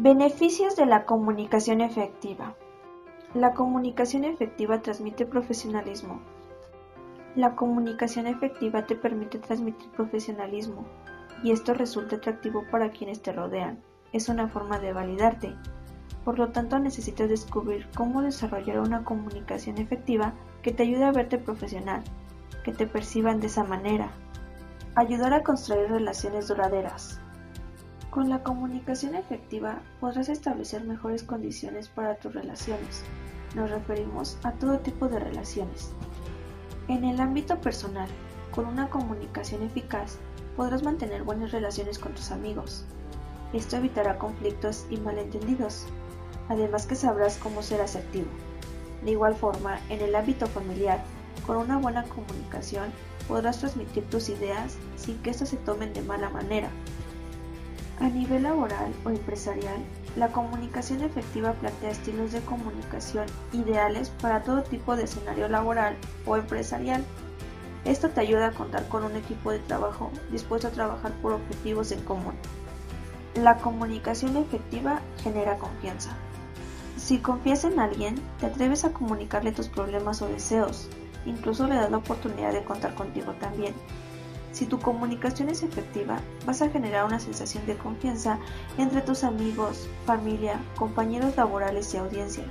Beneficios de la comunicación efectiva. La comunicación efectiva transmite profesionalismo. La comunicación efectiva te permite transmitir profesionalismo y esto resulta atractivo para quienes te rodean. Es una forma de validarte. Por lo tanto, necesitas descubrir cómo desarrollar una comunicación efectiva que te ayude a verte profesional, que te perciban de esa manera. Ayudar a construir relaciones duraderas. Con la comunicación efectiva podrás establecer mejores condiciones para tus relaciones. Nos referimos a todo tipo de relaciones. En el ámbito personal, con una comunicación eficaz, podrás mantener buenas relaciones con tus amigos. Esto evitará conflictos y malentendidos, además que sabrás cómo ser asertivo. De igual forma, en el ámbito familiar, con una buena comunicación, podrás transmitir tus ideas sin que éstas se tomen de mala manera a nivel laboral o empresarial, la comunicación efectiva plantea estilos de comunicación ideales para todo tipo de escenario laboral o empresarial. Esto te ayuda a contar con un equipo de trabajo dispuesto a trabajar por objetivos en común. La comunicación efectiva genera confianza. Si confías en alguien, te atreves a comunicarle tus problemas o deseos, incluso le das la oportunidad de contar contigo también. Si tu comunicación es efectiva, vas a generar una sensación de confianza entre tus amigos, familia, compañeros laborales y audiencia.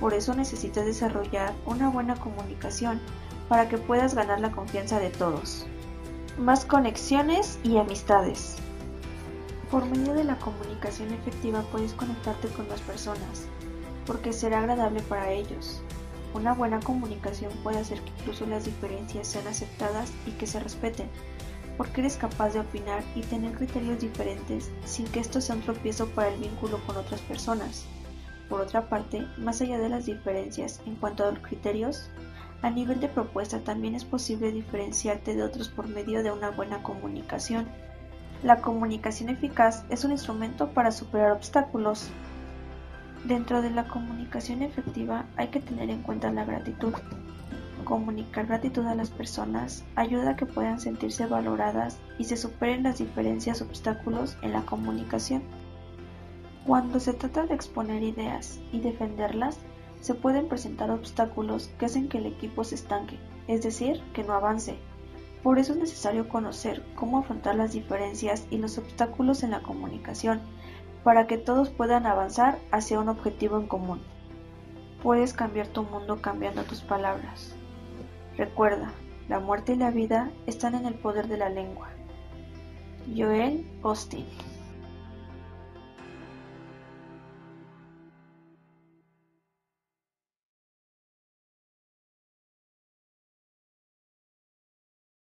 Por eso necesitas desarrollar una buena comunicación para que puedas ganar la confianza de todos. Más conexiones y amistades. Por medio de la comunicación efectiva puedes conectarte con las personas, porque será agradable para ellos. Una buena comunicación puede hacer que incluso las diferencias sean aceptadas y que se respeten, porque eres capaz de opinar y tener criterios diferentes sin que esto sea un tropiezo para el vínculo con otras personas. Por otra parte, más allá de las diferencias en cuanto a los criterios, a nivel de propuesta también es posible diferenciarte de otros por medio de una buena comunicación. La comunicación eficaz es un instrumento para superar obstáculos, Dentro de la comunicación efectiva hay que tener en cuenta la gratitud. Comunicar gratitud a las personas ayuda a que puedan sentirse valoradas y se superen las diferencias obstáculos en la comunicación. Cuando se trata de exponer ideas y defenderlas, se pueden presentar obstáculos que hacen que el equipo se estanque, es decir, que no avance. Por eso es necesario conocer cómo afrontar las diferencias y los obstáculos en la comunicación para que todos puedan avanzar hacia un objetivo en común. Puedes cambiar tu mundo cambiando tus palabras. Recuerda, la muerte y la vida están en el poder de la lengua. Joel Austin